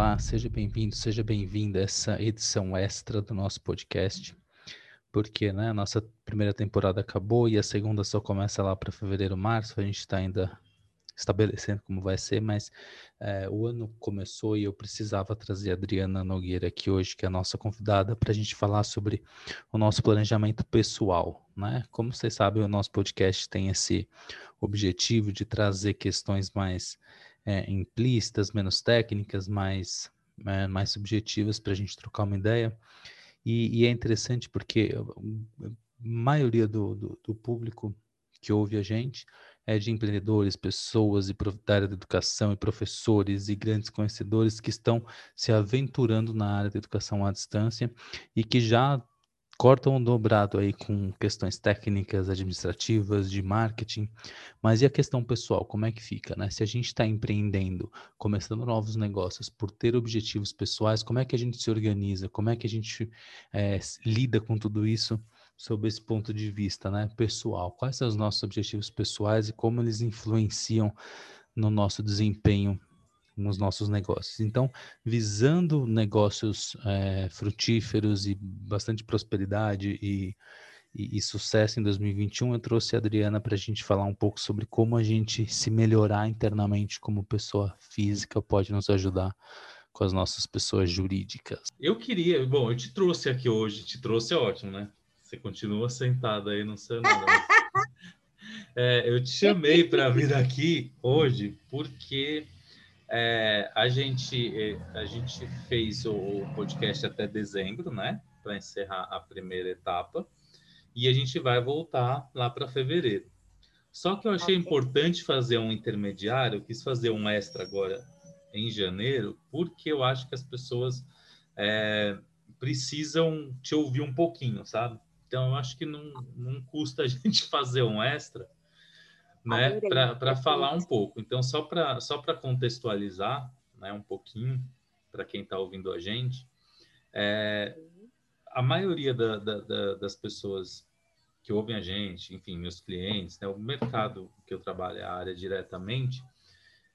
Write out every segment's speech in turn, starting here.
Olá, seja bem-vindo, seja bem-vinda a essa edição extra do nosso podcast, porque né, a nossa primeira temporada acabou e a segunda só começa lá para fevereiro, março, a gente está ainda estabelecendo como vai ser, mas é, o ano começou e eu precisava trazer a Adriana Nogueira aqui hoje, que é a nossa convidada, para a gente falar sobre o nosso planejamento pessoal. Né? Como vocês sabem, o nosso podcast tem esse objetivo de trazer questões mais é, implícitas, menos técnicas, mais, é, mais subjetivas para a gente trocar uma ideia. E, e, é interessante porque a maioria do, do, do público que ouve a gente é de empreendedores, pessoas e da área da educação e professores e grandes conhecedores que estão se aventurando na área da educação à distância e que já cortam dobrado aí com questões técnicas, administrativas, de marketing, mas e a questão pessoal, como é que fica, né? Se a gente está empreendendo, começando novos negócios, por ter objetivos pessoais, como é que a gente se organiza, como é que a gente é, lida com tudo isso? sob esse ponto de vista, né, pessoal. Quais são os nossos objetivos pessoais e como eles influenciam no nosso desempenho nos nossos negócios. Então, visando negócios é, frutíferos e bastante prosperidade e, e, e, sucesso em 2021, eu trouxe a Adriana para a gente falar um pouco sobre como a gente se melhorar internamente como pessoa física pode nos ajudar com as nossas pessoas jurídicas. Eu queria, bom, eu te trouxe aqui hoje, te trouxe é ótimo, né? Você continua sentada aí, não sei nada. é, eu te chamei para vir aqui hoje porque é, a, gente, é, a gente fez o podcast até dezembro, né? Para encerrar a primeira etapa. E a gente vai voltar lá para fevereiro. Só que eu achei okay. importante fazer um intermediário, eu quis fazer um extra agora em janeiro, porque eu acho que as pessoas é, precisam te ouvir um pouquinho, sabe? Então, eu acho que não, não custa a gente fazer um extra, né, para falar um pouco. Então, só para só contextualizar né, um pouquinho, para quem está ouvindo a gente, é, a maioria da, da, da, das pessoas que ouvem a gente, enfim, meus clientes, né, o mercado que eu trabalho, a área diretamente,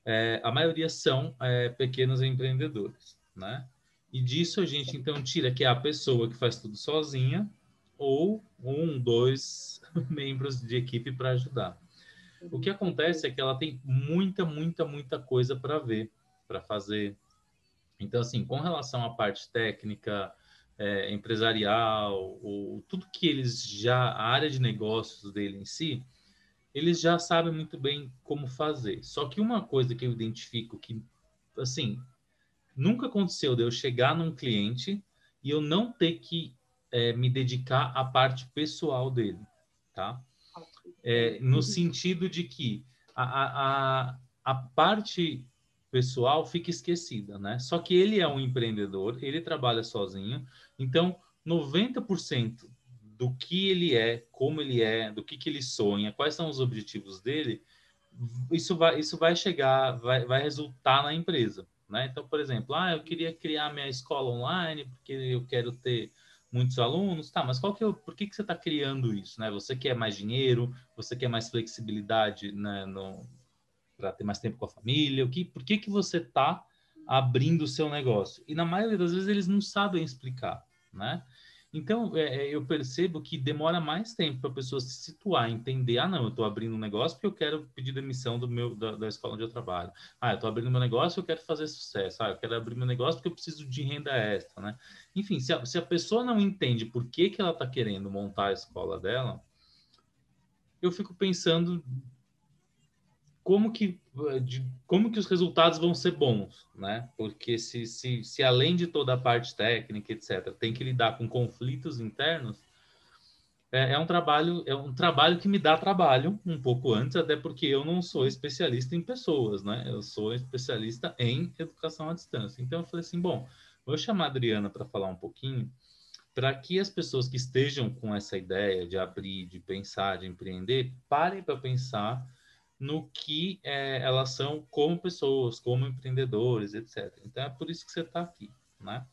é, a maioria são é, pequenos empreendedores, né? E disso a gente então tira que é a pessoa que faz tudo sozinha, ou um, dois membros de equipe para ajudar. O que acontece é que ela tem muita, muita, muita coisa para ver, para fazer. Então, assim, com relação à parte técnica, é, empresarial, ou tudo que eles já, a área de negócios dele em si, eles já sabem muito bem como fazer. Só que uma coisa que eu identifico que, assim, nunca aconteceu de eu chegar num cliente e eu não ter que é, me dedicar à parte pessoal dele, tá? É, no sentido de que a, a, a parte pessoal fica esquecida, né? Só que ele é um empreendedor, ele trabalha sozinho, então 90% do que ele é, como ele é, do que, que ele sonha, quais são os objetivos dele, isso vai, isso vai chegar, vai, vai resultar na empresa, né? Então, por exemplo, ah, eu queria criar minha escola online porque eu quero ter muitos alunos, tá, mas qual que é o, por que, que você está criando isso, né? Você quer mais dinheiro, você quer mais flexibilidade, né, para ter mais tempo com a família, o que, por que que você está abrindo o seu negócio? E na maioria das vezes eles não sabem explicar, né? Então, é, é eu percebo que demora mais tempo para a pessoa se situar, entender, ah, não, eu estou abrindo um negócio porque eu quero pedir demissão do meu, da, da escola onde eu trabalho. Ah, eu estou abrindo meu negócio, eu quero fazer sucesso. Ah, eu quero abrir meu negócio porque eu preciso de renda extra, né? Enfim, se a, se a pessoa não entende por que, que ela está querendo montar a escola dela, eu fico pensando como que, de, como que os resultados vão ser bons, né? Porque se, se, se além de toda a parte técnica, etc., tem que lidar com conflitos internos, é, é, um trabalho é um trabalho que me dá trabalho um pouco antes, até porque eu não sou especialista em pessoas, né? Eu sou especialista em educação à distância. Então eu falei assim, bom, vou chamar a Adriana para falar um pouquinho, para que as pessoas que estejam com essa ideia de abrir, de pensar, de empreender, parem para pensar no que é, elas são como pessoas, como empreendedores, etc. Então é por isso que você está aqui, né?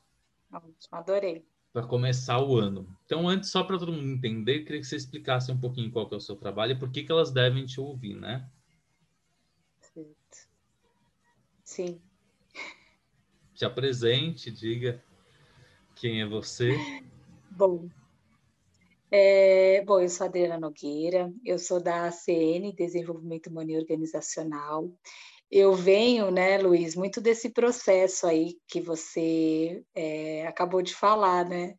Ótimo, adorei. Para começar o ano. Então, antes, só para todo mundo entender, queria que você explicasse um pouquinho qual é o seu trabalho e por que, que elas devem te ouvir, né? Certo. Sim. te apresente, diga quem é você. Bom, é, bom, eu sou Adriana Nogueira, eu sou da ACN, Desenvolvimento Humano e Organizacional. Eu venho, né, Luiz, muito desse processo aí que você é, acabou de falar, né?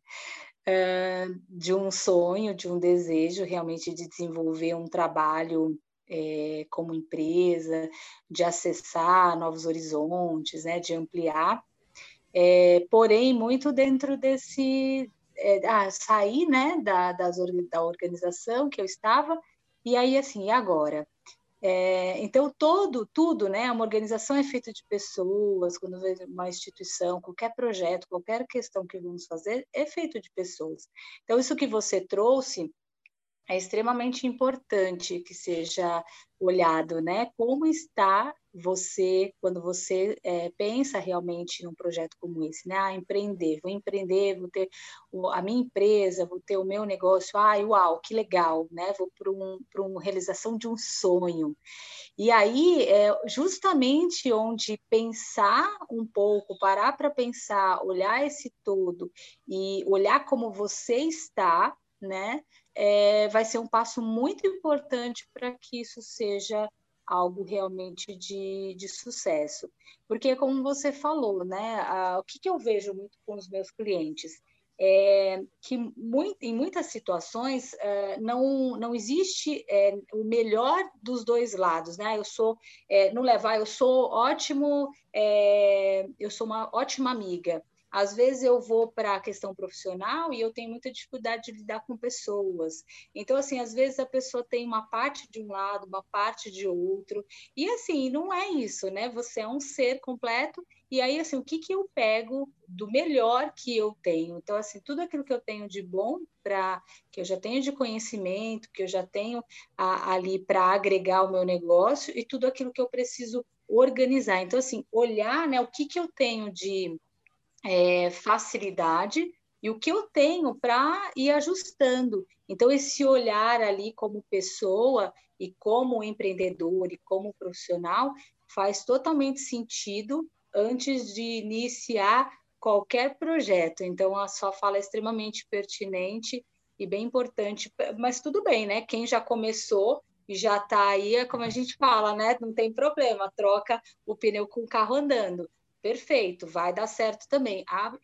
De um sonho, de um desejo realmente de desenvolver um trabalho é, como empresa, de acessar novos horizontes, né, de ampliar. É, porém, muito dentro desse, é, ah, sair né, da, das, da organização que eu estava, e aí assim, e agora? É, então, todo, tudo, né, uma organização é feita de pessoas, quando uma instituição, qualquer projeto, qualquer questão que vamos fazer, é feito de pessoas. Então, isso que você trouxe é extremamente importante que seja olhado, né? Como está você quando você é, pensa realmente num projeto como esse, né? Ah, empreender, vou empreender, vou ter a minha empresa, vou ter o meu negócio. Ah, uau, que legal, né? Vou para um, uma realização de um sonho. E aí é justamente onde pensar um pouco, parar para pensar, olhar esse todo e olhar como você está, né? é, vai ser um passo muito importante para que isso seja algo realmente de, de sucesso. Porque, como você falou, né, a, o que, que eu vejo muito com os meus clientes? É que muito, em muitas situações é, não, não existe é, o melhor dos dois lados, né? Eu sou, é, não levar, eu sou ótimo, é, eu sou uma ótima amiga, às vezes eu vou para a questão profissional e eu tenho muita dificuldade de lidar com pessoas. Então, assim, às vezes a pessoa tem uma parte de um lado, uma parte de outro. E assim, não é isso, né? Você é um ser completo. E aí, assim, o que, que eu pego do melhor que eu tenho? Então, assim, tudo aquilo que eu tenho de bom para que eu já tenho de conhecimento, que eu já tenho a, ali para agregar o meu negócio e tudo aquilo que eu preciso organizar. Então, assim, olhar, né, o que, que eu tenho de é, facilidade e o que eu tenho para ir ajustando. Então, esse olhar ali como pessoa e como empreendedor e como profissional faz totalmente sentido antes de iniciar qualquer projeto. Então, a sua fala é extremamente pertinente e bem importante, mas tudo bem, né? Quem já começou e já está aí, é como a gente fala, né? Não tem problema, troca o pneu com o carro andando perfeito, vai dar certo também. A,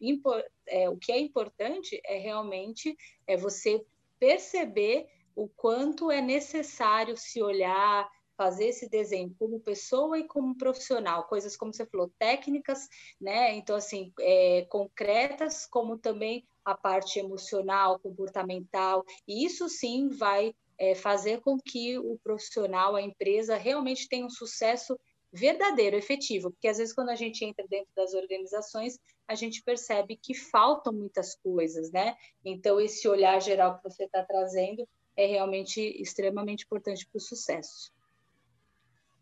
é, o que é importante é realmente é você perceber o quanto é necessário se olhar, fazer esse desenho como pessoa e como profissional, coisas como você falou, técnicas, né? Então, assim, é, concretas, como também a parte emocional, comportamental, e isso sim vai é, fazer com que o profissional, a empresa, realmente tenha um sucesso verdadeiro, efetivo, porque às vezes quando a gente entra dentro das organizações, a gente percebe que faltam muitas coisas, né? Então, esse olhar geral que você está trazendo é realmente extremamente importante para o sucesso.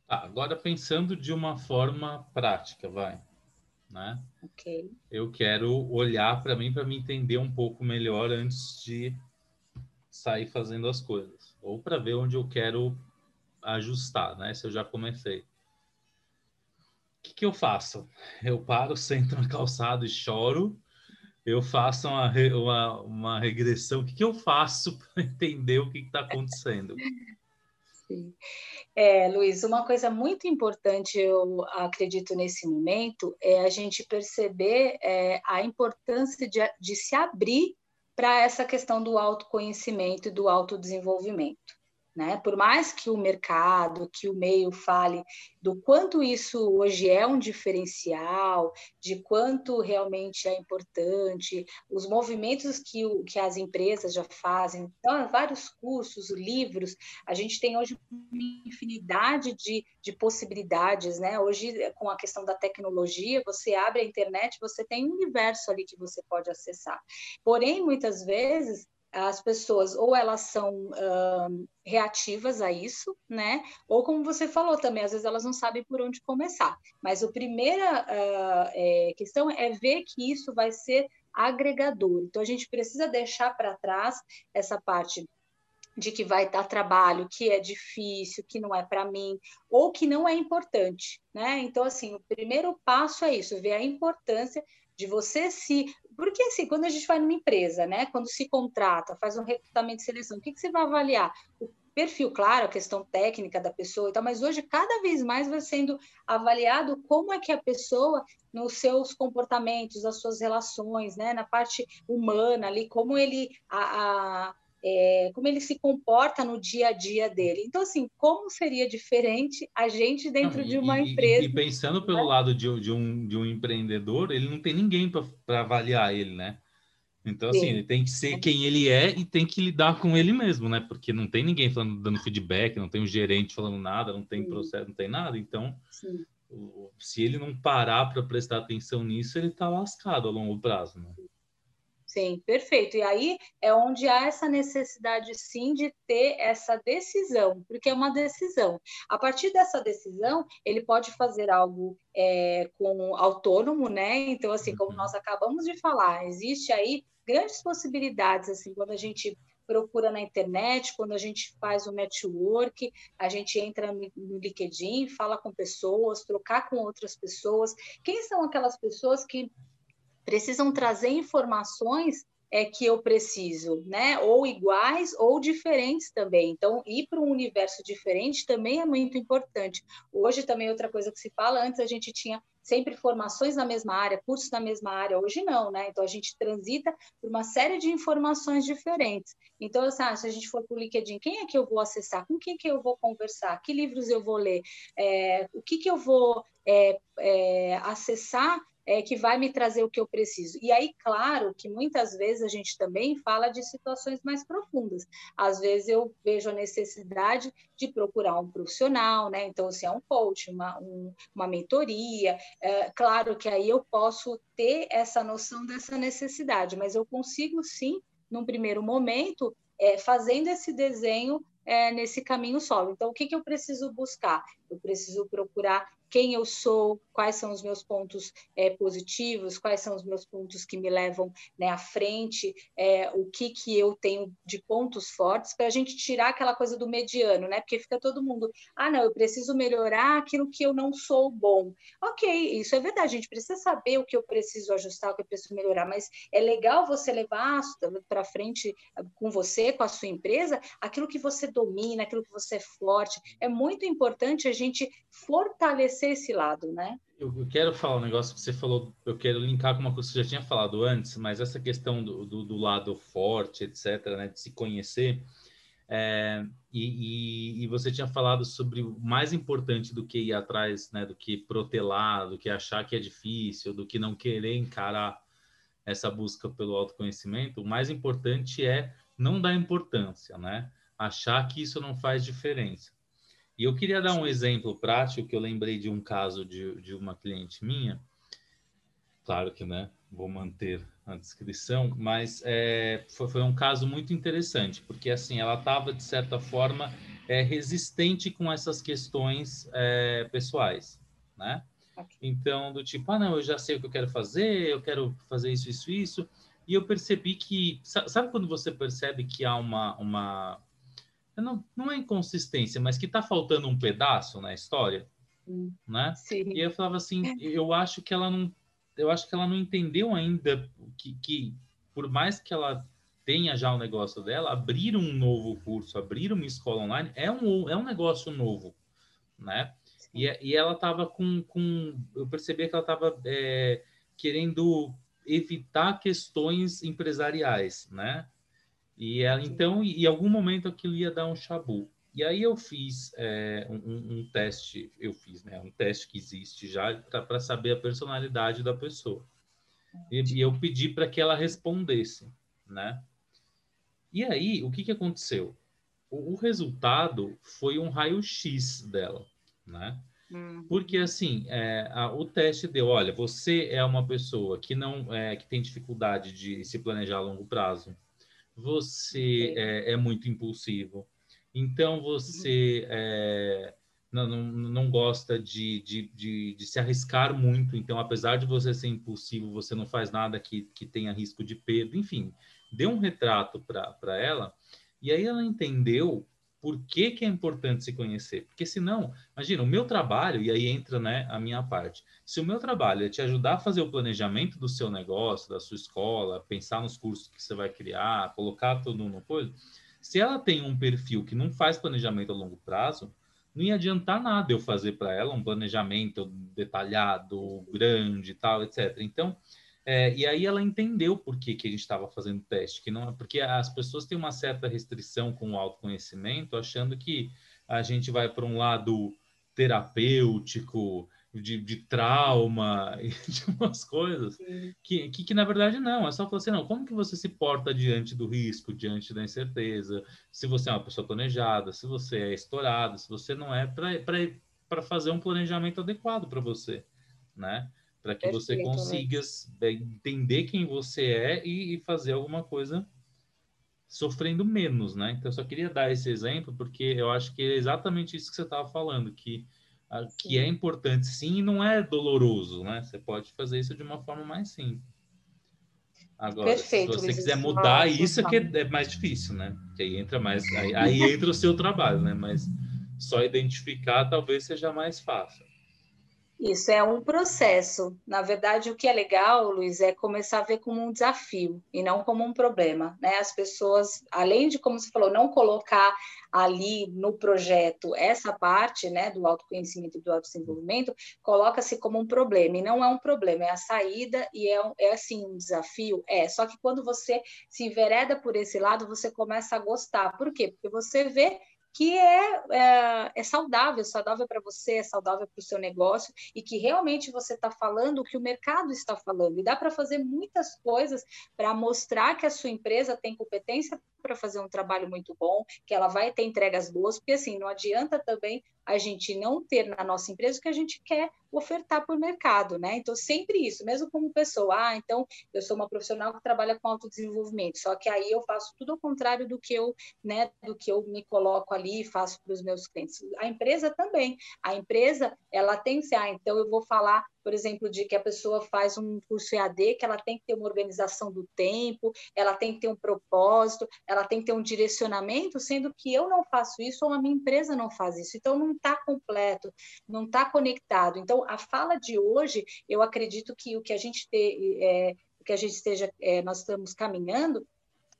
Ah, agora, pensando de uma forma prática, vai. Né? Ok. Eu quero olhar para mim para me entender um pouco melhor antes de sair fazendo as coisas, ou para ver onde eu quero ajustar, né? Se eu já comecei que, eu faço? Eu paro, sento na calçada e choro. Eu faço uma, uma, uma regressão. O que, que eu faço para entender o que está acontecendo? Sim. É, Luiz, uma coisa muito importante, eu acredito, nesse momento, é a gente perceber é, a importância de, de se abrir para essa questão do autoconhecimento e do autodesenvolvimento. Né? Por mais que o mercado, que o meio fale do quanto isso hoje é um diferencial, de quanto realmente é importante, os movimentos que, o, que as empresas já fazem, então, vários cursos, livros, a gente tem hoje uma infinidade de, de possibilidades, né? Hoje, com a questão da tecnologia, você abre a internet, você tem um universo ali que você pode acessar. Porém, muitas vezes, as pessoas ou elas são reativas a isso, né? Ou como você falou também, às vezes elas não sabem por onde começar. Mas a primeira uh, é, questão é ver que isso vai ser agregador. Então a gente precisa deixar para trás essa parte de que vai dar trabalho, que é difícil, que não é para mim, ou que não é importante, né? Então, assim, o primeiro passo é isso, ver a importância de você se. Porque, assim, quando a gente vai numa empresa, né? Quando se contrata, faz um recrutamento de seleção, o que, que você vai avaliar? O perfil, claro, a questão técnica da pessoa e tal, mas hoje cada vez mais vai sendo avaliado como é que a pessoa, nos seus comportamentos, as suas relações, né? Na parte humana ali, como ele. a, a é, como ele se comporta no dia a dia dele. Então, assim, como seria diferente a gente dentro não, de uma empresa? E, pensando pelo né? lado de, de, um, de um empreendedor, ele não tem ninguém para avaliar ele, né? Então, assim, Sim. ele tem que ser quem ele é e tem que lidar com ele mesmo, né? Porque não tem ninguém falando, dando feedback, não tem um gerente falando nada, não tem Sim. processo, não tem nada. Então, se ele não parar para prestar atenção nisso, ele está lascado a longo prazo, né? Sim, perfeito. E aí é onde há essa necessidade, sim, de ter essa decisão, porque é uma decisão. A partir dessa decisão, ele pode fazer algo é, com autônomo, né? Então, assim, como uhum. nós acabamos de falar, existe aí grandes possibilidades, assim, quando a gente procura na internet, quando a gente faz o network, a gente entra no LinkedIn, fala com pessoas, trocar com outras pessoas. Quem são aquelas pessoas que precisam trazer informações é que eu preciso, né? Ou iguais ou diferentes também. Então, ir para um universo diferente também é muito importante. Hoje também outra coisa que se fala, antes a gente tinha sempre formações na mesma área, cursos na mesma área, hoje não, né? Então a gente transita por uma série de informações diferentes. Então, assim, ah, se a gente for para o LinkedIn, quem é que eu vou acessar? Com quem que eu vou conversar? Que livros eu vou ler? É, o que que eu vou é, é, acessar é, que vai me trazer o que eu preciso. E aí, claro, que muitas vezes a gente também fala de situações mais profundas. Às vezes eu vejo a necessidade de procurar um profissional, né? Então, se é um coach, uma, um, uma mentoria, é, claro que aí eu posso ter essa noção dessa necessidade, mas eu consigo sim, num primeiro momento, é, fazendo esse desenho é, nesse caminho solo. Então, o que, que eu preciso buscar? Eu preciso procurar quem eu sou, quais são os meus pontos é, positivos, quais são os meus pontos que me levam né, à frente, é, o que, que eu tenho de pontos fortes, para a gente tirar aquela coisa do mediano, né? Porque fica todo mundo, ah, não, eu preciso melhorar aquilo que eu não sou bom. Ok, isso é verdade, a gente precisa saber o que eu preciso ajustar, o que eu preciso melhorar, mas é legal você levar para frente com você, com a sua empresa, aquilo que você domina, aquilo que você é forte. É muito importante a gente fortalecer esse lado, né? Eu, quero falar um negócio que você falou, eu quero linkar com uma coisa que você já tinha falado antes, mas essa questão do, do, do lado forte, etc., né, de se conhecer, é, e, e, e, você tinha falado sobre o mais importante do que ir atrás, né, do que protelar, do que achar que é difícil, do que não querer encarar essa busca pelo autoconhecimento, o mais importante é não dar importância, né? Achar que isso não faz diferença. E eu queria dar um exemplo prático que eu lembrei de um caso de, de uma cliente minha. Claro que, né? Vou manter a descrição, mas é, foi, foi, um caso muito interessante, porque assim ela estava de certa forma é, resistente com essas questões é, pessoais, né? Então, do tipo, ah, não, eu já sei o que eu quero fazer, eu quero fazer isso, isso, isso. E eu percebi que, sabe quando você percebe que há uma, uma não, não é inconsistência, mas que está faltando um pedaço na história, hum, né? Sim. E eu falava assim, eu acho que ela não, eu acho que ela não entendeu ainda que, que por mais que ela tenha já o negócio dela, abrir um novo curso, abrir uma escola online é um, é um negócio novo, né? E, e ela estava com, com, eu percebi que ela estava é, querendo evitar questões empresariais, né? E ela, então, em algum momento aquilo ia dar um chabu. E aí eu fiz é, um, um, teste, eu fiz, né? Um teste que existe já para saber a personalidade da pessoa. E, e eu pedi para que ela respondesse, né? E aí, o que, que aconteceu? O, o resultado foi um raio-x dela, né? Uhum. Porque assim, é, a, o teste deu, olha, você é uma pessoa que não é, que tem dificuldade de se planejar a longo prazo, você é, é muito impulsivo, então você uhum. é, não, não, não, gosta de, de, de, de, se arriscar muito, então apesar de você ser impulsivo, você não faz nada que, que tenha risco de perda, enfim, deu um retrato para ela. E aí ela entendeu por que, que é importante se conhecer. Porque senão, imagina, o meu trabalho, e aí entra né, a minha parte. Se o meu trabalho é te ajudar a fazer o planejamento do seu negócio, da sua escola, pensar nos cursos que você vai criar, colocar tudo no coisa, se ela tem um perfil que não faz planejamento a longo prazo, não ia adiantar nada eu fazer para ela um planejamento detalhado, grande e tal, etc. Então, é, e aí ela entendeu por que, que a gente estava fazendo teste, que não, porque as pessoas têm uma certa restrição com o autoconhecimento, achando que a gente vai para um lado terapêutico, de, de trauma, de umas coisas que, que, que, na verdade não, é só falar assim, não, como que você se porta diante do risco, diante da incerteza, se você é uma pessoa planejada, se você é estourado, se você não é, para fazer um planejamento adequado para você, né? Para que Perfeito, você né? consiga né? entender quem você é e, e, fazer alguma coisa sofrendo menos, né? Então, eu só queria dar esse exemplo porque eu acho que é exatamente isso que você estava falando, que, a, que é importante sim e não é doloroso, né? Você pode fazer isso de uma forma mais simples. Agora, Perfeito, se você quiser mudar isso, é que é, é mais difícil, né? Que aí entra mais, aí, aí entra o seu trabalho, né? Mas só identificar talvez seja mais fácil. Isso é um processo. Na verdade, o que é legal, Luiz, é começar a ver como um desafio e não como um problema. Né? As pessoas, além de, como você falou, não colocar ali no projeto essa parte né, do autoconhecimento e do autodesenvolvimento, coloca-se como um problema. E não é um problema, é a saída e é, é assim um desafio. É, só que quando você se envereda por esse lado, você começa a gostar. Por quê? Porque você vê que é, é, é saudável, saudável para você, é saudável para o seu negócio e que realmente você está falando o que o mercado está falando. E dá para fazer muitas coisas para mostrar que a sua empresa tem competência para fazer um trabalho muito bom, que ela vai ter entregas boas, porque assim, não adianta também a gente não ter na nossa empresa o que a gente quer ofertar para o mercado, né? Então, sempre isso, mesmo como pessoa, ah, então eu sou uma profissional que trabalha com autodesenvolvimento, só que aí eu faço tudo ao contrário do que eu, né, do que eu me coloco ali e faço para os meus clientes. A empresa também, a empresa, ela tem ah, então eu vou falar por exemplo, de que a pessoa faz um curso EAD, que ela tem que ter uma organização do tempo, ela tem que ter um propósito, ela tem que ter um direcionamento, sendo que eu não faço isso ou a minha empresa não faz isso. Então, não está completo, não está conectado. Então, a fala de hoje, eu acredito que o que a gente te, é, o que a gente esteja, é, nós estamos caminhando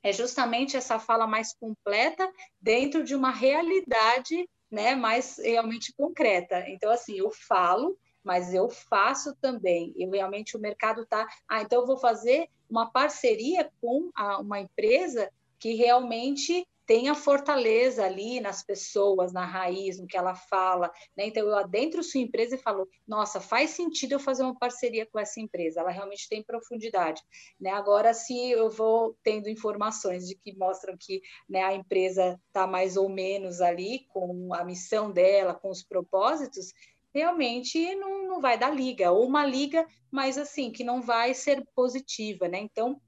é justamente essa fala mais completa dentro de uma realidade né, mais realmente concreta. Então, assim, eu falo, mas eu faço também. E realmente o mercado está. Ah, então eu vou fazer uma parceria com a, uma empresa que realmente tenha fortaleza ali nas pessoas, na raiz, no que ela fala. Né? Então, eu adentro sua empresa e falo, nossa, faz sentido eu fazer uma parceria com essa empresa, ela realmente tem profundidade. Né? Agora, se eu vou tendo informações de que mostram que né, a empresa está mais ou menos ali com a missão dela, com os propósitos, realmente não, não vai dar liga, ou uma liga, mas assim, que não vai ser positiva, né? Então,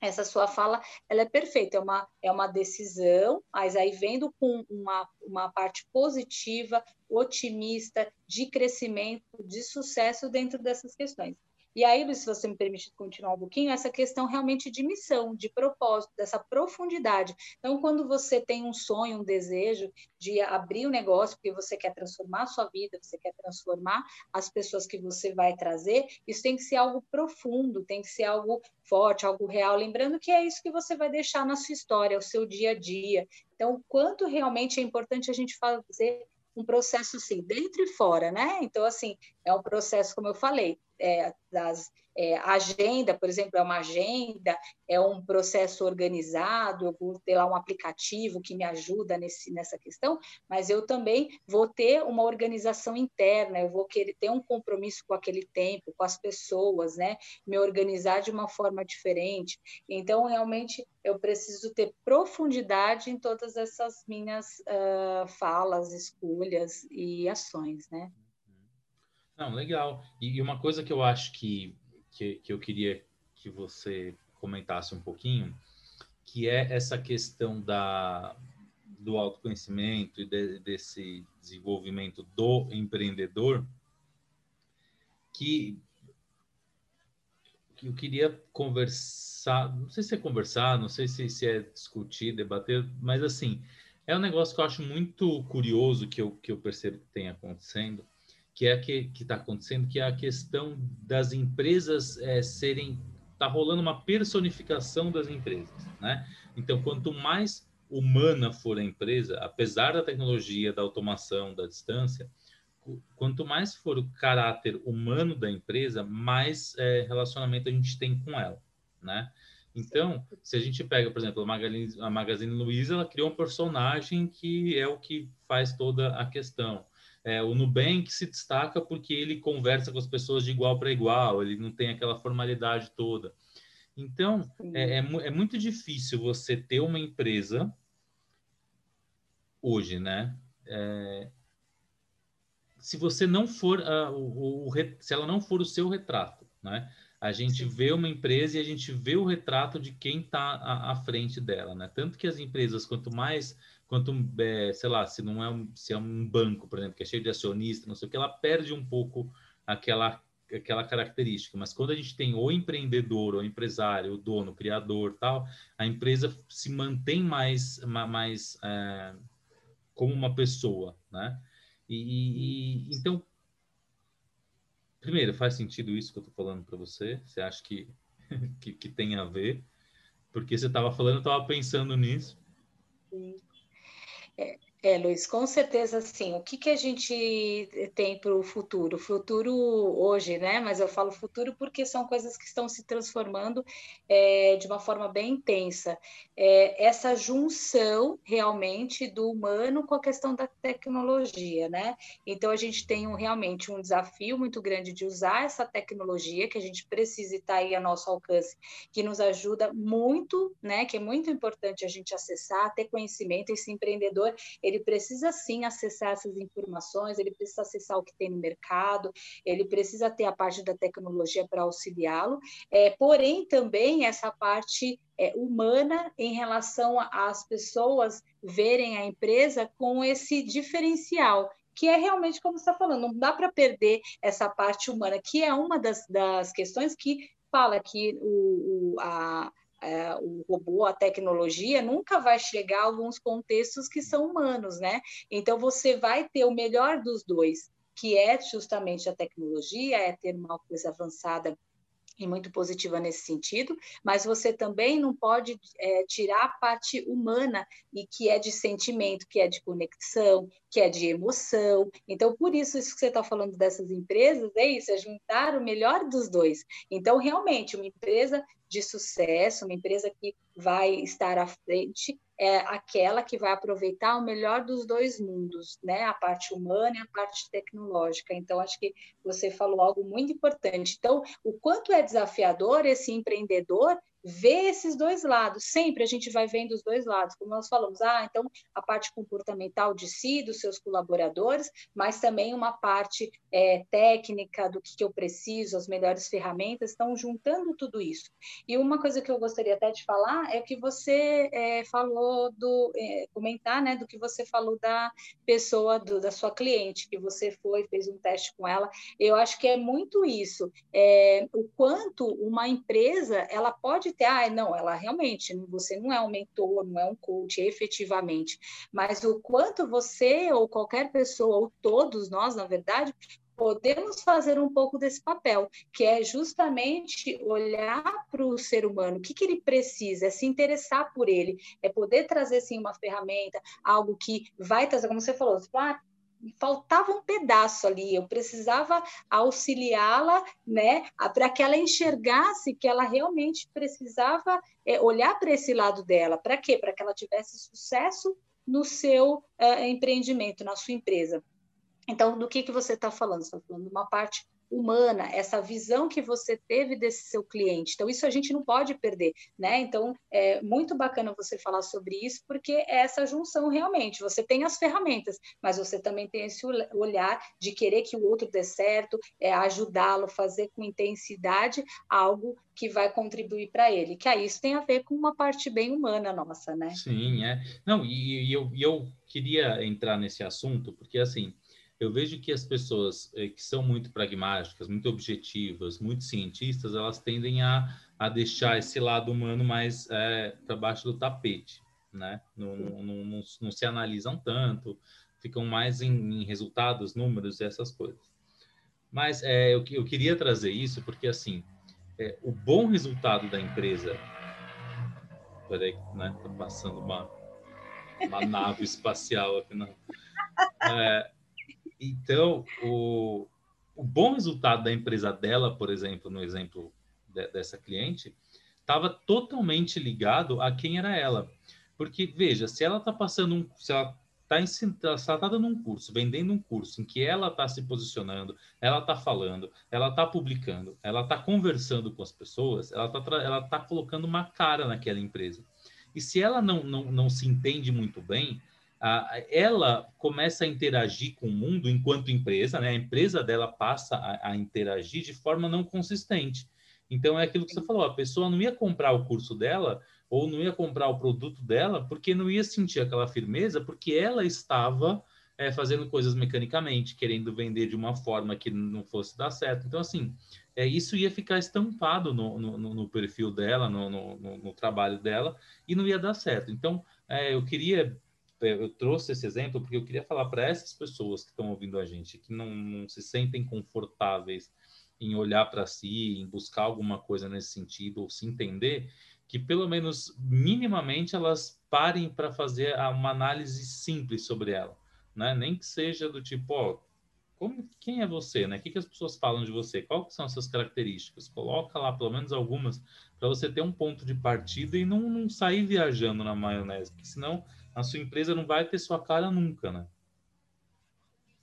essa sua fala, ela é perfeita, é uma, é uma decisão, mas aí vendo com uma, uma parte positiva, otimista, de crescimento, de sucesso dentro dessas questões. E aí, Luiz, se você me permite continuar um pouquinho, essa questão realmente de missão, de propósito, dessa profundidade. Então, quando você tem um sonho, um desejo de abrir um negócio, porque você quer transformar a sua vida, você quer transformar as pessoas que você vai trazer, isso tem que ser algo profundo, tem que ser algo forte, algo real. Lembrando que é isso que você vai deixar na sua história, o seu dia a dia. Então, o quanto realmente é importante a gente fazer um processo assim, dentro e fora, né? Então, assim, é um processo, como eu falei, é, das é, agenda, por exemplo, é uma agenda, é um processo organizado, eu vou ter lá um aplicativo que me ajuda nesse, nessa questão, mas eu também vou ter uma organização interna, eu vou querer ter um compromisso com aquele tempo, com as pessoas, né? Me organizar de uma forma diferente. Então, realmente, eu preciso ter profundidade em todas essas minhas uh, falas, escolhas e ações, né? Não, legal. E uma coisa que eu acho que, que, que, eu queria que você comentasse um pouquinho, que é essa questão da, do autoconhecimento e de, desse desenvolvimento do empreendedor, que eu queria conversar, não sei se é conversar, não sei se, se é discutir, debater, mas assim, é um negócio que eu acho muito curioso que eu, que eu percebo que tem acontecendo, que é que está acontecendo, que é a questão das empresas é, serem está rolando uma personificação das empresas, né? Então, quanto mais humana for a empresa, apesar da tecnologia, da automação, da distância, quanto mais for o caráter humano da empresa, mais é, relacionamento a gente tem com ela, né? Então, se a gente pega, por exemplo, a Magazine, a Magazine Luiza, ela criou um personagem que é o que faz toda a questão. É, o Nubank se destaca porque ele conversa com as pessoas de igual para igual, ele não tem aquela formalidade toda. Então, é, é, é, muito difícil você ter uma empresa hoje, né? É, se você não for uh, o, o, se ela não for o seu retrato, né? A gente Sim. vê uma empresa e a gente vê o retrato de quem está à, à, frente dela, né? Tanto que as empresas, quanto mais quanto, é, sei lá, se não é um, se é um banco, por exemplo, que é cheio de acionistas, não sei o que, ela perde um pouco aquela aquela característica. Mas quando a gente tem o empreendedor, o empresário, o dono, o criador, tal, a empresa se mantém mais, mais é, como uma pessoa, né? E, e, então, primeiro, faz sentido isso que eu estou falando para você? Você acha que, que, que tem a ver? Porque você estava falando, eu estava pensando nisso. Sim. É, é, Luiz, com certeza sim. O que, que a gente tem para o futuro? Futuro hoje, né? Mas eu falo futuro porque são coisas que estão se transformando é, de uma forma bem intensa. É, essa junção realmente do humano com a questão da tecnologia, né? Então a gente tem um, realmente um desafio muito grande de usar essa tecnologia que a gente precisa estar aí a nosso alcance, que nos ajuda muito, né? Que é muito importante a gente acessar, ter conhecimento, esse empreendedor ele precisa sim acessar essas informações, ele precisa acessar o que tem no mercado, ele precisa ter a parte da tecnologia para auxiliá-lo, é, porém também essa parte é, humana em relação às pessoas verem a empresa com esse diferencial que é realmente como você está falando, não dá para perder essa parte humana, que é uma das, das questões que fala que o, o a, é, o robô, a tecnologia, nunca vai chegar a alguns contextos que são humanos, né? Então você vai ter o melhor dos dois, que é justamente a tecnologia, é ter uma coisa avançada e muito positiva nesse sentido, mas você também não pode é, tirar a parte humana e que é de sentimento, que é de conexão, que é de emoção. Então, por isso, isso que você está falando dessas empresas, é isso, é juntar o melhor dos dois. Então, realmente, uma empresa de sucesso, uma empresa que vai estar à frente, é aquela que vai aproveitar o melhor dos dois mundos, né? A parte humana e a parte tecnológica. Então, acho que você falou algo muito importante. Então, o quanto é desafiador esse empreendedor ver esses dois lados. Sempre a gente vai vendo os dois lados, como nós falamos, ah, então a parte comportamental de si, dos seus colaboradores, mas também uma parte é, técnica do que, que, eu preciso, as melhores ferramentas, estão juntando tudo isso. E uma coisa que eu gostaria até de falar é que você é, falou do é, comentar, né, do que você falou da pessoa, do, da sua cliente, que você foi, fez um teste com ela. Eu acho que é muito isso, é, o quanto uma empresa ela pode pode ter, ah, não, ela realmente, você não é um mentor, não é um coach, efetivamente, mas o quanto você ou qualquer pessoa, ou todos nós, na verdade, podemos fazer um pouco desse papel, que é justamente olhar para o ser humano, o que, que ele precisa, é se interessar por ele, é poder trazer sim uma ferramenta, algo que vai trazer, como você falou, ah, faltava um pedaço ali, eu precisava auxiliá-la, né, para que ela enxergasse que ela realmente precisava é, olhar para esse lado dela. Para quê? Para que ela tivesse sucesso no seu uh, empreendimento, na sua empresa. Então, do que, que você está falando? Você está falando de uma parte humana, essa visão que você teve desse seu cliente. Então, isso a gente não pode perder, né? Então, é muito bacana você falar sobre isso, porque é essa junção realmente. Você tem as ferramentas, mas você também tem esse olhar de querer que o outro dê certo, é ajudá-lo, fazer com intensidade algo que vai contribuir para ele. Que aí isso tem a ver com uma parte bem humana nossa, né? Sim, é. Não, e, e eu, e eu queria entrar nesse assunto, porque assim eu vejo que as pessoas eh, que são muito pragmáticas, muito objetivas, muito cientistas, elas tendem a, a deixar esse lado humano mais é, para baixo do tapete, né? Não, não, não, não, se analisam tanto, ficam mais em, em resultados, números e essas coisas. Mas é, eu, eu queria trazer isso porque, assim, é, o bom resultado da empresa... Peraí, né? Tá passando uma, uma nave espacial aqui, não. É, então, o, o bom resultado da empresa dela, por exemplo, no exemplo de, dessa cliente, estava totalmente ligado a quem era ela. Porque, veja, se ela está passando um. Se ela está tá dando um curso, vendendo um curso em que ela está se posicionando, ela está falando, ela está publicando, ela está conversando com as pessoas, ela está ela tá colocando uma cara naquela empresa. E se ela não, não, não se entende muito bem, ela começa a interagir com o mundo enquanto empresa, né? A empresa dela passa a, a, interagir de forma não consistente. Então é aquilo que você falou, a pessoa não ia comprar o curso dela ou não ia comprar o produto dela porque não ia sentir aquela firmeza, porque ela estava é, fazendo coisas mecanicamente, querendo vender de uma forma que não fosse dar certo. Então, assim, é, isso ia ficar estampado no, no, no perfil dela, no, no, trabalho dela, e não ia dar certo. Então, é, eu queria eu trouxe esse exemplo porque eu queria falar para essas pessoas que estão ouvindo a gente, que não, não se sentem confortáveis em olhar para si, em buscar alguma coisa nesse sentido, ou se entender, que pelo menos minimamente elas parem para fazer uma análise simples sobre ela, né? Nem que seja do tipo, ó, como, quem é você, né? O que, que as pessoas falam de você? Quais são as suas características? Coloca lá pelo menos algumas para você ter um ponto de partida e não, não sair viajando na maionese, porque senão a sua empresa não vai ter sua cara nunca, né?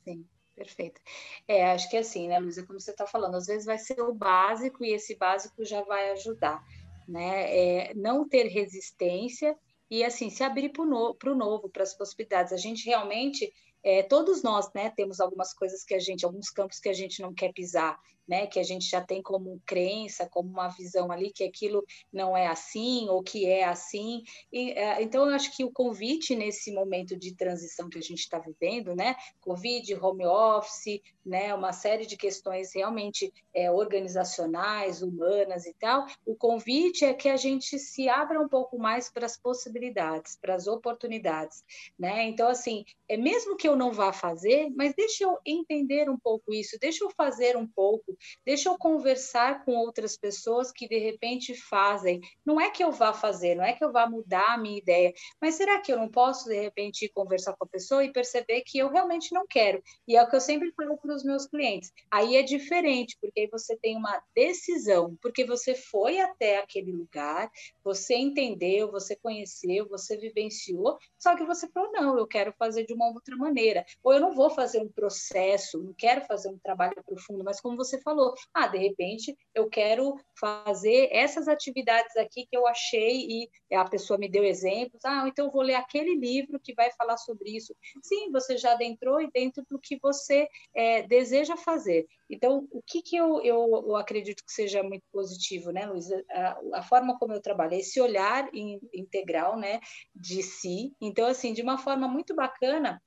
Sim, perfeito. É, acho que é assim, né, Luísa, como você está falando, às vezes vai ser o básico e esse básico já vai ajudar, né? É, não ter resistência e, assim, se abrir para o no, novo, para as possibilidades. A gente realmente é, todos nós, né, temos algumas coisas que a gente, alguns campos que a gente não quer pisar, né, que a gente já tem como crença, como uma visão ali que aquilo não é assim ou que é assim. E, é, então, eu acho que o convite nesse momento de transição que a gente está vivendo, né, Covid, home office, né, uma série de questões realmente é, organizacionais, humanas e tal, o convite é que a gente se abra um pouco mais para as possibilidades, para as oportunidades, né? Então, assim, é mesmo que eu não vá fazer, mas deixa eu entender um pouco isso, deixa eu fazer um pouco, deixa eu conversar com outras pessoas que de repente fazem. Não é que eu vá fazer, não é que eu vá mudar a minha ideia, mas será que eu não posso de repente conversar com a pessoa e perceber que eu realmente não quero? E é o que eu sempre falo para os meus clientes. Aí é diferente, porque aí você tem uma decisão, porque você foi até aquele lugar, você entendeu, você conheceu, você vivenciou, só que você falou: não, eu quero fazer de uma outra maneira, ou eu não vou fazer um processo, não quero fazer um trabalho profundo, mas como você falou, ah, de repente eu quero fazer essas atividades aqui que eu achei e a pessoa me deu exemplos, ah, então eu vou ler aquele livro que vai falar sobre isso. Sim, você já adentrou e dentro do que você é, deseja fazer. Então, o que, que eu, eu, eu, acredito que seja muito positivo, né, Luísa? A, a, forma como eu trabalhei, esse olhar in, integral, né, de si. Então, assim, de uma forma muito bacana,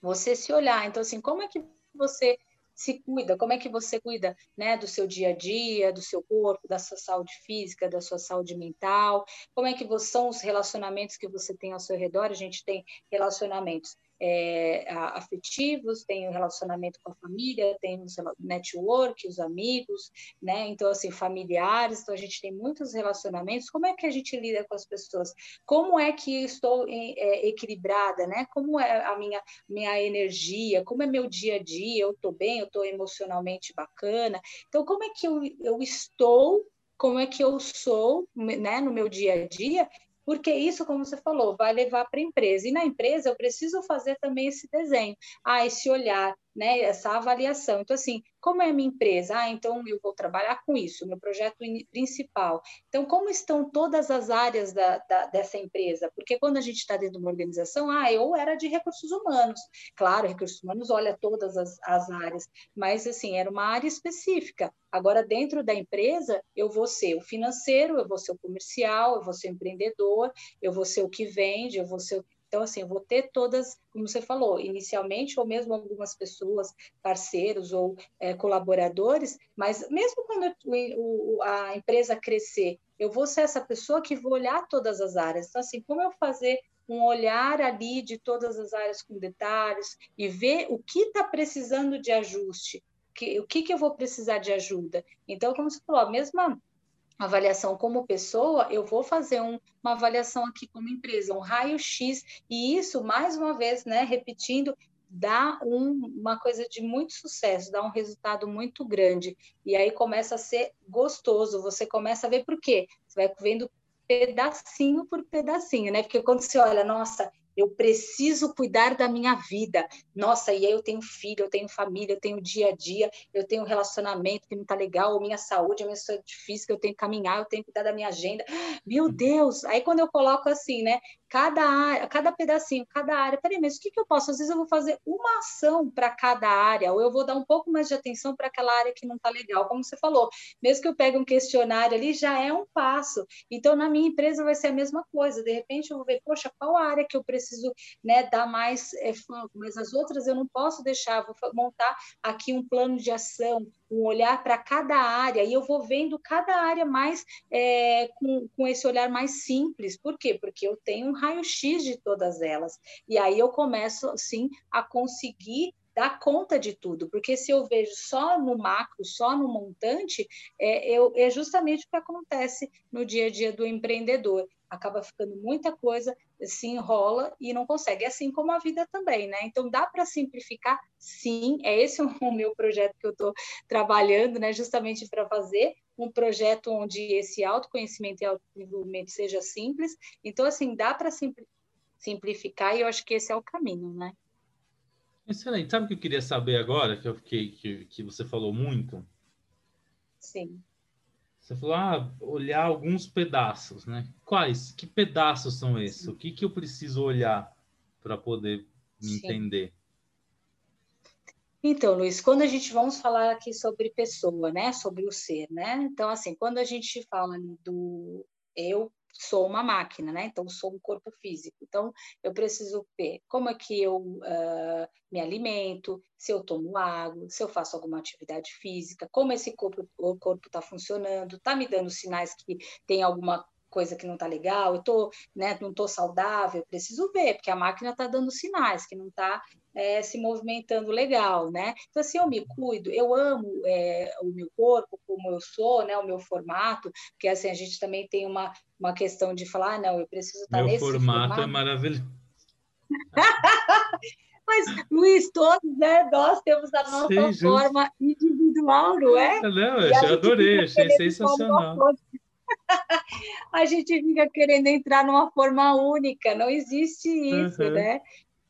você se olhar. Então, assim, como é que você se cuida, como é que você cuida né, do seu dia a dia, do seu corpo, da sua saúde física, da sua saúde mental, como é que são os relacionamentos que você tem ao seu redor, a gente tem relacionamentos é, afetivos, tem o relacionamento com a família, tem o network, os amigos, né? Então, assim, familiares, então a gente tem muitos relacionamentos. Como é que a gente lida com as pessoas? Como é que estou é, equilibrada, né? Como é a minha, minha energia? Como é meu dia a dia? Eu estou bem? Eu estou emocionalmente bacana? Então, como é que eu, eu estou como é que eu sou né, no meu dia a dia porque isso, como você falou, vai levar para a empresa. E na empresa eu preciso fazer também esse desenho, ah, esse olhar, né, essa avaliação. Então, assim, como é a minha empresa? Ah, então eu vou trabalhar com isso, meu projeto principal. Então, como estão todas as áreas da, da, dessa empresa? Porque quando a gente está dentro de uma organização, ah, eu era de recursos humanos. Claro, recursos humanos olha todas as, as áreas, mas, assim, era uma área específica. Agora, dentro da empresa, eu vou ser o financeiro, eu vou ser o comercial, eu vou ser o empreendedor, eu vou ser o que vende, eu vou ser o Então, assim, eu vou ter todas, como você falou, inicialmente, ou mesmo algumas pessoas, parceiros ou é, colaboradores, mas mesmo quando o, a empresa crescer, eu vou ser essa pessoa que vou olhar todas as áreas. Então, assim, como eu fazer um olhar ali de todas as áreas com detalhes e ver o que está precisando de ajuste, que, o que, que eu vou precisar de ajuda. Então, como você falou, a mesma avaliação como pessoa, eu vou fazer um, uma avaliação aqui como empresa, um raio-x, e isso, mais uma vez, né, repetindo, dá um, uma coisa de muito sucesso, dá um resultado muito grande. E aí começa a ser gostoso, você começa a ver por quê? Você vai vendo pedacinho por pedacinho, né? Porque quando você olha, nossa, eu preciso cuidar da minha vida. Nossa, e aí eu tenho filho, eu tenho família, eu tenho dia a dia, eu tenho um relacionamento que não está legal, minha saúde, a minha saúde física, eu tenho que caminhar, eu tenho que cuidar da minha agenda. Meu Deus! Aí quando eu coloco assim, né? Cada área, cada pedacinho, cada área. Peraí, mas o que, que eu posso? Às vezes eu vou fazer uma ação para cada área, ou eu vou dar um pouco mais de atenção para aquela área que não está legal, como você falou. Mesmo que eu pegue um questionário ali, já é um passo. Então, na minha empresa vai ser a mesma coisa. De repente, eu vou ver, poxa, qual área que eu preciso né, dar mais é, foco, mas as outras eu não posso deixar, vou montar aqui um plano de ação, um olhar para cada área, e eu vou vendo cada área mais é, com, com esse olhar mais simples. Por quê? Porque eu tenho um raio-x de todas elas. E aí eu começo, sim, a conseguir dar conta de tudo, porque se eu vejo só no macro, só no montante, é, eu, é justamente o que acontece no dia a dia do empreendedor acaba ficando muita coisa, se enrola e não consegue, assim como a vida também, né? Então dá para simplificar, sim, é esse o meu projeto que eu estou trabalhando, né? Justamente para fazer um projeto onde esse autoconhecimento e autodesenvolvimento seja simples. Então, assim, dá para simplificar e eu acho que esse é o caminho, né? Excelente. Sabe o que eu queria saber agora, que eu fiquei, que, que você falou muito? Sim. Você falou, ah, olhar alguns pedaços, né? Quais? Que pedaços são esses? O que, que eu preciso olhar para poder me Sim. entender? Então, Luiz, quando a gente vamos falar aqui sobre pessoa, né, sobre o ser, né? Então, assim, quando a gente fala do eu sou uma máquina, né? Então, sou um corpo físico. Então, eu preciso ver como é que eu uh, me alimento, se eu tomo água, se eu faço alguma atividade física, como esse corpo o corpo está funcionando, está me dando sinais que tem alguma coisa que não está legal, eu tô, né, não estou saudável, preciso ver, porque a máquina está dando sinais que não está é, se movimentando legal, né? Então, assim, eu me cuido, eu amo é, o meu corpo, como eu sou, né? O meu formato, porque assim, a gente também tem uma, uma questão de falar, ah, não, eu preciso estar meu nesse formato. Meu formato é maravilhoso. Mas, Luiz, todos, né? Nós temos a nossa Sim, forma individual, não é? Não, eu adorei, achei sensacional. A gente fica querendo entrar numa forma única, não existe isso, uhum. né?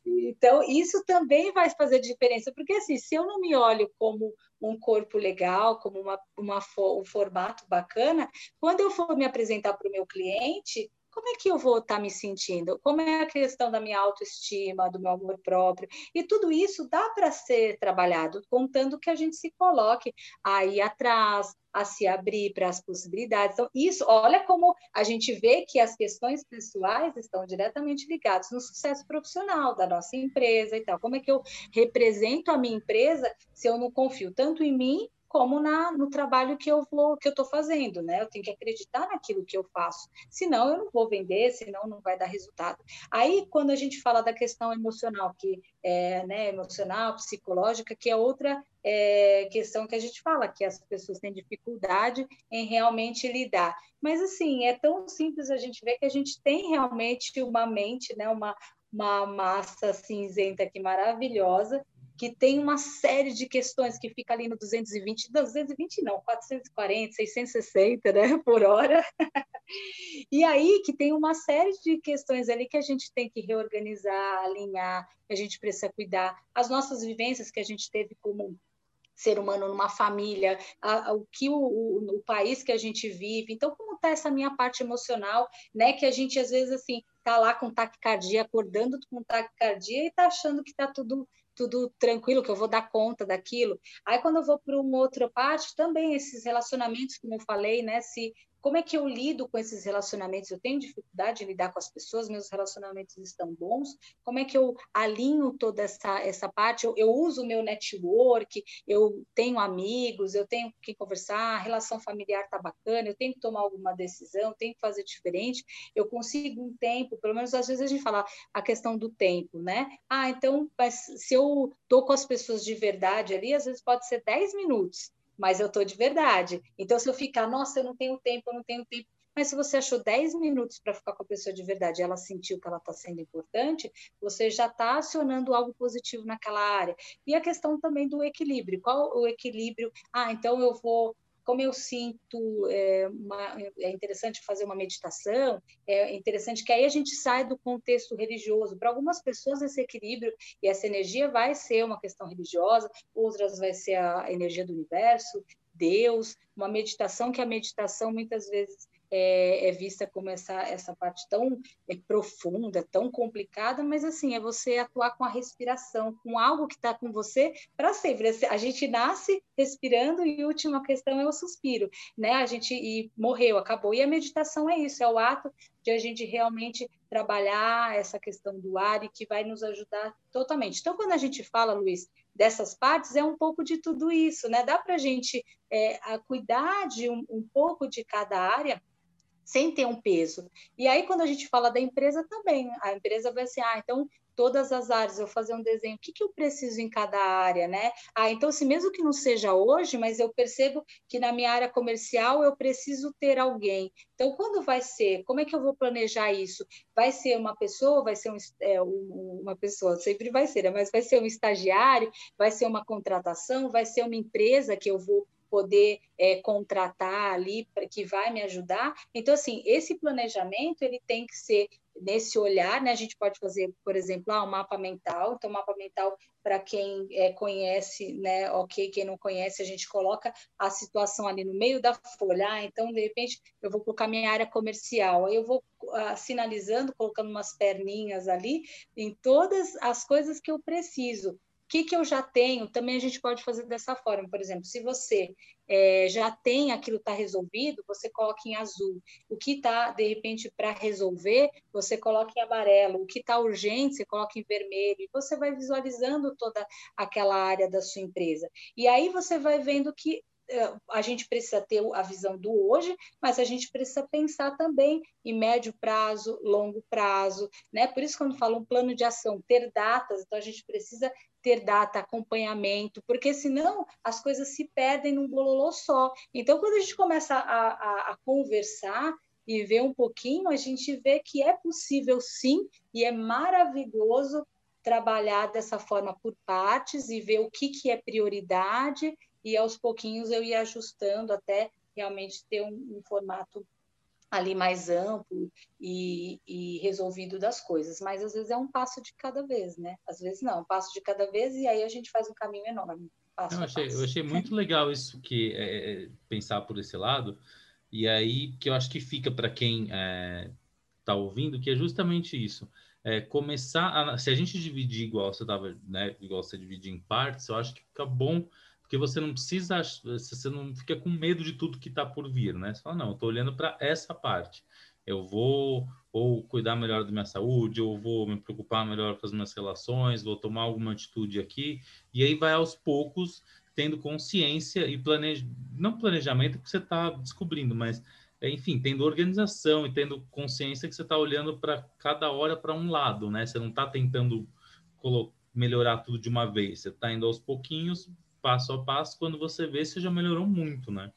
Então, isso também vai fazer diferença, porque assim, se eu não me olho como um corpo legal, como uma, uma, um formato bacana, quando eu for me apresentar para o meu cliente, como é que eu vou estar tá me sentindo? Como é a questão da minha autoestima, do meu amor próprio? E tudo isso dá para ser trabalhado, contando que a gente se coloque aí atrás, a se abrir para as possibilidades. Então, isso, olha como a gente vê que as questões pessoais estão diretamente ligadas no sucesso profissional da nossa empresa e tal. Como é que eu represento a minha empresa se eu não confio tanto em mim como na, no trabalho que eu vou que eu estou fazendo, né? Eu tenho que acreditar naquilo que eu faço, senão eu não vou vender, senão não vai dar resultado. Aí, quando a gente fala da questão emocional, que é né, emocional, psicológica, que é outra é, questão que a gente fala, que as pessoas têm dificuldade em realmente lidar. Mas, assim, é tão simples a gente ver que a gente tem realmente uma mente, né, uma, uma massa cinzenta aqui maravilhosa, que tem uma série de questões que fica ali no 220, 220 não, 440, 660, né, por hora. e aí que tem uma série de questões ali que a gente tem que reorganizar, alinhar, que a gente precisa cuidar, as nossas vivências que a gente teve como ser humano numa família, a, a, o que o, o, o, país que a gente vive. Então, como está essa minha parte emocional, né? Que a gente às vezes assim tá lá com taquicardia, acordando com taquicardia e tá achando que tá tudo tudo tranquilo, que eu vou dar conta daquilo. Aí, quando eu vou para uma outra parte, também esses relacionamentos, como eu falei, né? Se como é que eu lido com esses relacionamentos? Eu tenho dificuldade em lidar com as pessoas, meus relacionamentos estão bons? Como é que eu alinho toda essa, essa parte? Eu, eu uso o meu network, eu tenho amigos, eu tenho que conversar, a relação familiar está bacana, eu tenho que tomar alguma decisão, tenho que fazer diferente, eu consigo um tempo, pelo menos às vezes a gente fala a questão do tempo, né? Ah, então, se eu estou com as pessoas de verdade ali, às vezes pode ser 10 minutos, mas eu estou de verdade. Então, se eu ficar, nossa, eu não tenho tempo, eu não tenho tempo. Mas se você achou 10 minutos para ficar com a pessoa de verdade ela sentiu que ela está sendo importante, você já está acionando algo positivo naquela área. E a questão também do equilíbrio. Qual o equilíbrio? Ah, então eu vou como eu sinto, é, uma, é, interessante fazer uma meditação, é interessante que aí a gente sai do contexto religioso. Para algumas pessoas, esse equilíbrio e essa energia vai ser uma questão religiosa, outras vai ser a energia do universo, Deus, uma meditação que a meditação muitas vezes é, é, vista como essa, essa parte tão é, profunda, tão complicada, mas assim, é você atuar com a respiração, com algo que está com você para sempre. A gente nasce respirando e a última questão é o suspiro, né? A gente e morreu, acabou. E a meditação é isso, é o ato de a gente realmente trabalhar essa questão do ar e que vai nos ajudar totalmente. Então, quando a gente fala, Luiz, dessas partes, é um pouco de tudo isso, né? Dá para a gente é, cuidar de um, um pouco de cada área sem ter um peso. E aí, quando a gente fala da empresa também, a empresa vai ser, ah, então todas as áreas, eu fazer um desenho, o que, que eu preciso em cada área, né? Ah, então, se mesmo que não seja hoje, mas eu percebo que na minha área comercial eu preciso ter alguém. Então, quando vai ser? Como é que eu vou planejar isso? Vai ser uma pessoa, vai ser um, é, uma pessoa, sempre vai ser, né? mas vai ser um estagiário, vai ser uma contratação, vai ser uma empresa que eu vou poder é, contratar ali que vai me ajudar. Então, assim, esse planejamento ele tem que ser nesse olhar, né? A gente pode fazer, por exemplo, ah, um mapa mental. Então, mapa mental para quem é, conhece, né? Ok, quem não conhece, a gente coloca a situação ali no meio da folha. Ah, então, de repente, eu vou colocar minha área comercial. Aí eu vou ah, sinalizando, colocando umas perninhas ali em todas as coisas que eu preciso o que, que eu já tenho, também a gente pode fazer dessa forma. Por exemplo, se você é, já tem aquilo está resolvido, você coloca em azul. O que está, de repente, para resolver, você coloca em amarelo. O que está urgente, você coloca em vermelho. E você vai visualizando toda aquela área da sua empresa. E aí você vai vendo que a gente precisa ter a visão do hoje, mas a gente precisa pensar também em médio prazo, longo prazo, né? Por isso, quando falo um plano de ação, ter datas, então a gente precisa ter data, acompanhamento, porque senão as coisas se perdem num bololô só. Então, quando a gente começa a, a, a conversar e ver um pouquinho, a gente vê que é possível sim, e é maravilhoso trabalhar dessa forma por partes e ver o que, que é prioridade e aos pouquinhos eu ia ajustando até realmente ter um, um formato ali mais amplo e, e, resolvido das coisas, mas às vezes é um passo de cada vez, né? Às vezes não, um passo de cada vez e aí a gente faz um caminho enorme. eu, achei, eu achei muito legal isso que é, é, pensar por esse lado e aí que eu acho que fica para quem está é, tá ouvindo que é justamente isso. É, começar a, se a gente dividir igual você tava, né, igual você dividir em partes, eu acho que fica bom porque você não precisa, você não fica com medo de tudo que está por vir, né? Você fala, não, eu estou olhando para essa parte. Eu vou ou cuidar melhor da minha saúde, ou vou me preocupar melhor com as minhas relações, vou tomar alguma atitude aqui, e aí vai aos poucos tendo consciência e planej... não planejamento que você está descobrindo, mas enfim, tendo organização e tendo consciência que você está olhando para cada hora para um lado, né? Você não está tentando melhorar tudo de uma vez, você está indo aos pouquinhos, passo a passo, quando você vê, você já melhorou muito, né?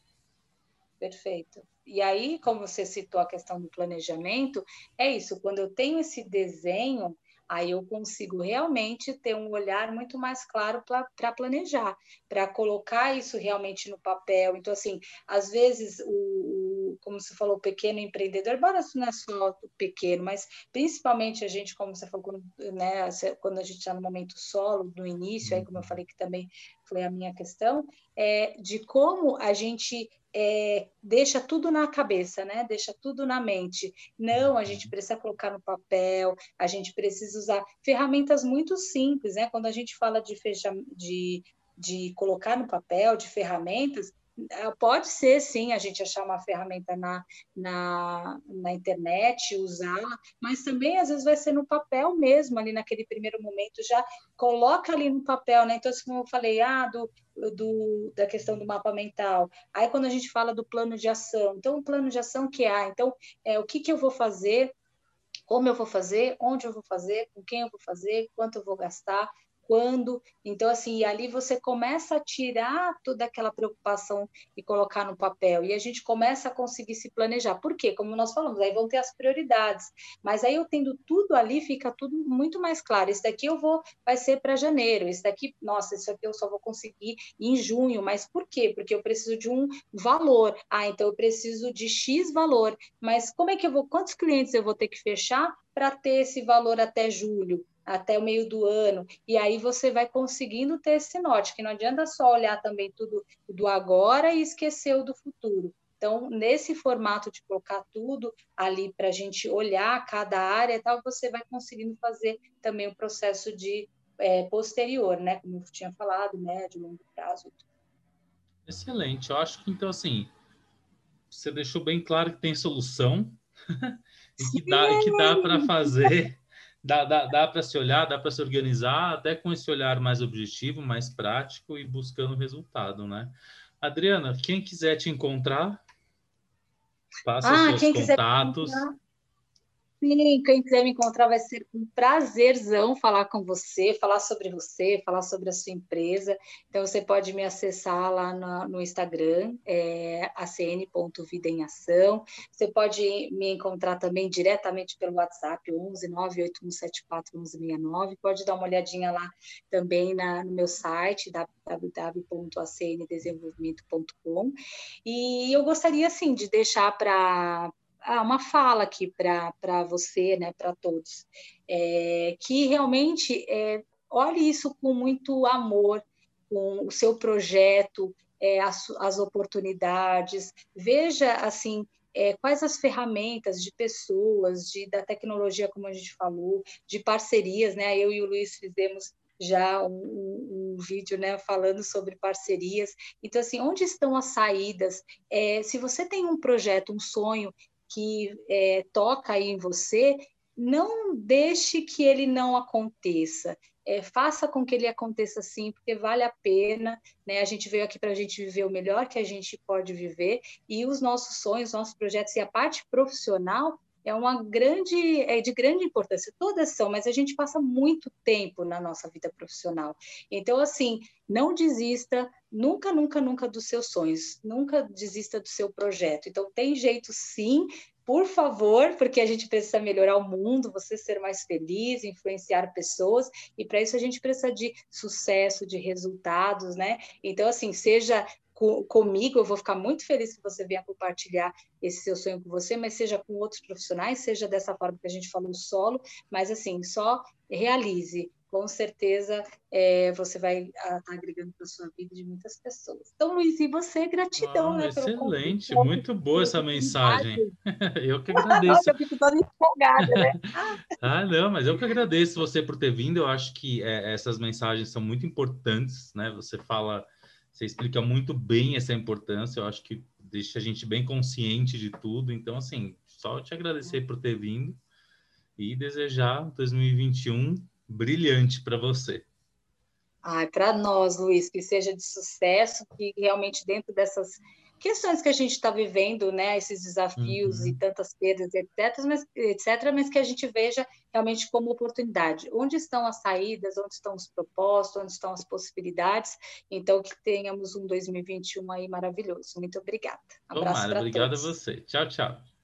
Perfeito. E aí, como você citou a questão do planejamento, é isso, quando eu tenho esse desenho, aí eu consigo realmente ter um olhar muito mais claro para planejar, para colocar isso realmente no papel. Então, assim, às vezes, o, o, como você falou, o pequeno empreendedor, embora isso não é só o pequeno, mas principalmente a gente, como você falou, quando, né, quando a gente está no momento solo, no início, aí como eu uhum. falei que também foi a minha questão, é, de como a gente é, deixa tudo na cabeça, né? Deixa tudo na mente. Não, a gente precisa colocar no papel, a gente precisa usar ferramentas muito simples, né? Quando a gente fala de, fecha, de, de colocar no papel, de ferramentas, pode ser, sim, a gente achar uma ferramenta na, na, na internet, usá-la, mas também, às vezes, vai ser no papel mesmo, ali naquele primeiro momento, já coloca ali no papel, né? Então, assim, como eu falei, ah, do, do, da questão do mapa mental. Aí, quando a gente fala do plano de ação, então, o plano de ação que há, então, é, o que, que eu vou fazer, como eu vou fazer, onde eu vou fazer, com quem eu vou fazer, quanto eu vou gastar, quando. Então, assim, ali você começa a tirar toda aquela preocupação e colocar no papel. E a gente começa a conseguir se planejar. Por quê? Como nós falamos, aí vão ter as prioridades. Mas aí eu tendo tudo ali, fica tudo muito mais claro. Esse daqui eu vou, vai ser para janeiro. Esse daqui, nossa, isso aqui eu só vou conseguir em junho. Mas por quê? Porque eu preciso de um valor. Ah, então eu preciso de X valor. Mas como é que eu vou, quantos clientes eu vou ter que fechar para ter esse valor até julho? Até o meio do ano, e aí você vai conseguindo ter esse norte, que não adianta só olhar também tudo do agora e esquecer o do futuro. Então, nesse formato de colocar tudo ali para a gente olhar cada área e tal, você vai conseguindo fazer também o processo de é, posterior, né? Como eu tinha falado, médio, longo prazo. Excelente. Eu acho que, então, assim, você deixou bem claro que tem solução e que dá, que dá para fazer dá, dá, dá para se olhar, dá para se organizar, até com esse olhar mais objetivo, mais prático e buscando resultado, né? Adriana, quem quiser te encontrar, passa ah, os seus contatos. Sim, quem quiser me encontrar vai ser um prazerzão falar com você, falar sobre você, falar sobre a sua empresa. Então, você pode me acessar lá no, no Instagram, é, acn.vida em ação. Você pode me encontrar também diretamente pelo WhatsApp, 11 98174 1169. Pode dar uma olhadinha lá também na, no meu site, www.acndesenvolvimento.com. E eu gostaria, assim, de deixar para ah, uma fala aqui para você, né, para todos, é, que realmente é, olhe isso com muito amor, com o seu projeto, é, as, as, oportunidades, veja assim é, quais as ferramentas de pessoas, de, da tecnologia, como a gente falou, de parcerias, né? Eu e o Luiz fizemos já um, um, um, vídeo né, falando sobre parcerias. Então, assim, onde estão as saídas? É, se você tem um projeto, um sonho que é, toca aí em você, não deixe que ele não aconteça. É, faça com que ele aconteça sim, porque vale a pena. Né? A gente veio aqui para a gente viver o melhor que a gente pode viver e os nossos sonhos, nossos projetos e a parte profissional é uma grande, é de grande importância. Todas são, mas a gente passa muito tempo na nossa vida profissional. Então, assim, não desista nunca, nunca, nunca dos seus sonhos, nunca desista do seu projeto. Então, tem jeito sim, por favor, porque a gente precisa melhorar o mundo, você ser mais feliz, influenciar pessoas, e para isso a gente precisa de sucesso, de resultados, né? Então, assim, seja comigo, eu vou ficar muito feliz que você venha compartilhar esse seu sonho com você, mas seja com outros profissionais, seja dessa forma que a gente falou solo, mas assim, só realize. Com certeza é, você vai estar tá agregando para a sua vida de muitas pessoas. Então, Luiz, e você, gratidão. Ah, né, excelente, muito boa essa mensagem. eu que agradeço. eu fico toda empolgada, né? ah, não, mas eu que agradeço você por ter vindo. Eu acho que é, essas mensagens são muito importantes, né? Você fala você explica muito bem essa importância, eu acho que deixa a gente bem consciente de tudo. Então, assim, só te agradecer por ter vindo e desejar 2021 brilhante para você. Ai, para nós, Luiz, que seja de sucesso, que realmente dentro dessas questões que a gente está vivendo, né, esses desafios uhum. e tantas perdas, etc, mas, etc, mas que a gente veja realmente como oportunidade. Onde estão as saídas, onde estão os propósitos, onde estão as possibilidades. Então, que tenhamos um 2021 aí maravilhoso. Muito obrigada. Abraço Tomara, obrigada a você. Tchau, tchau.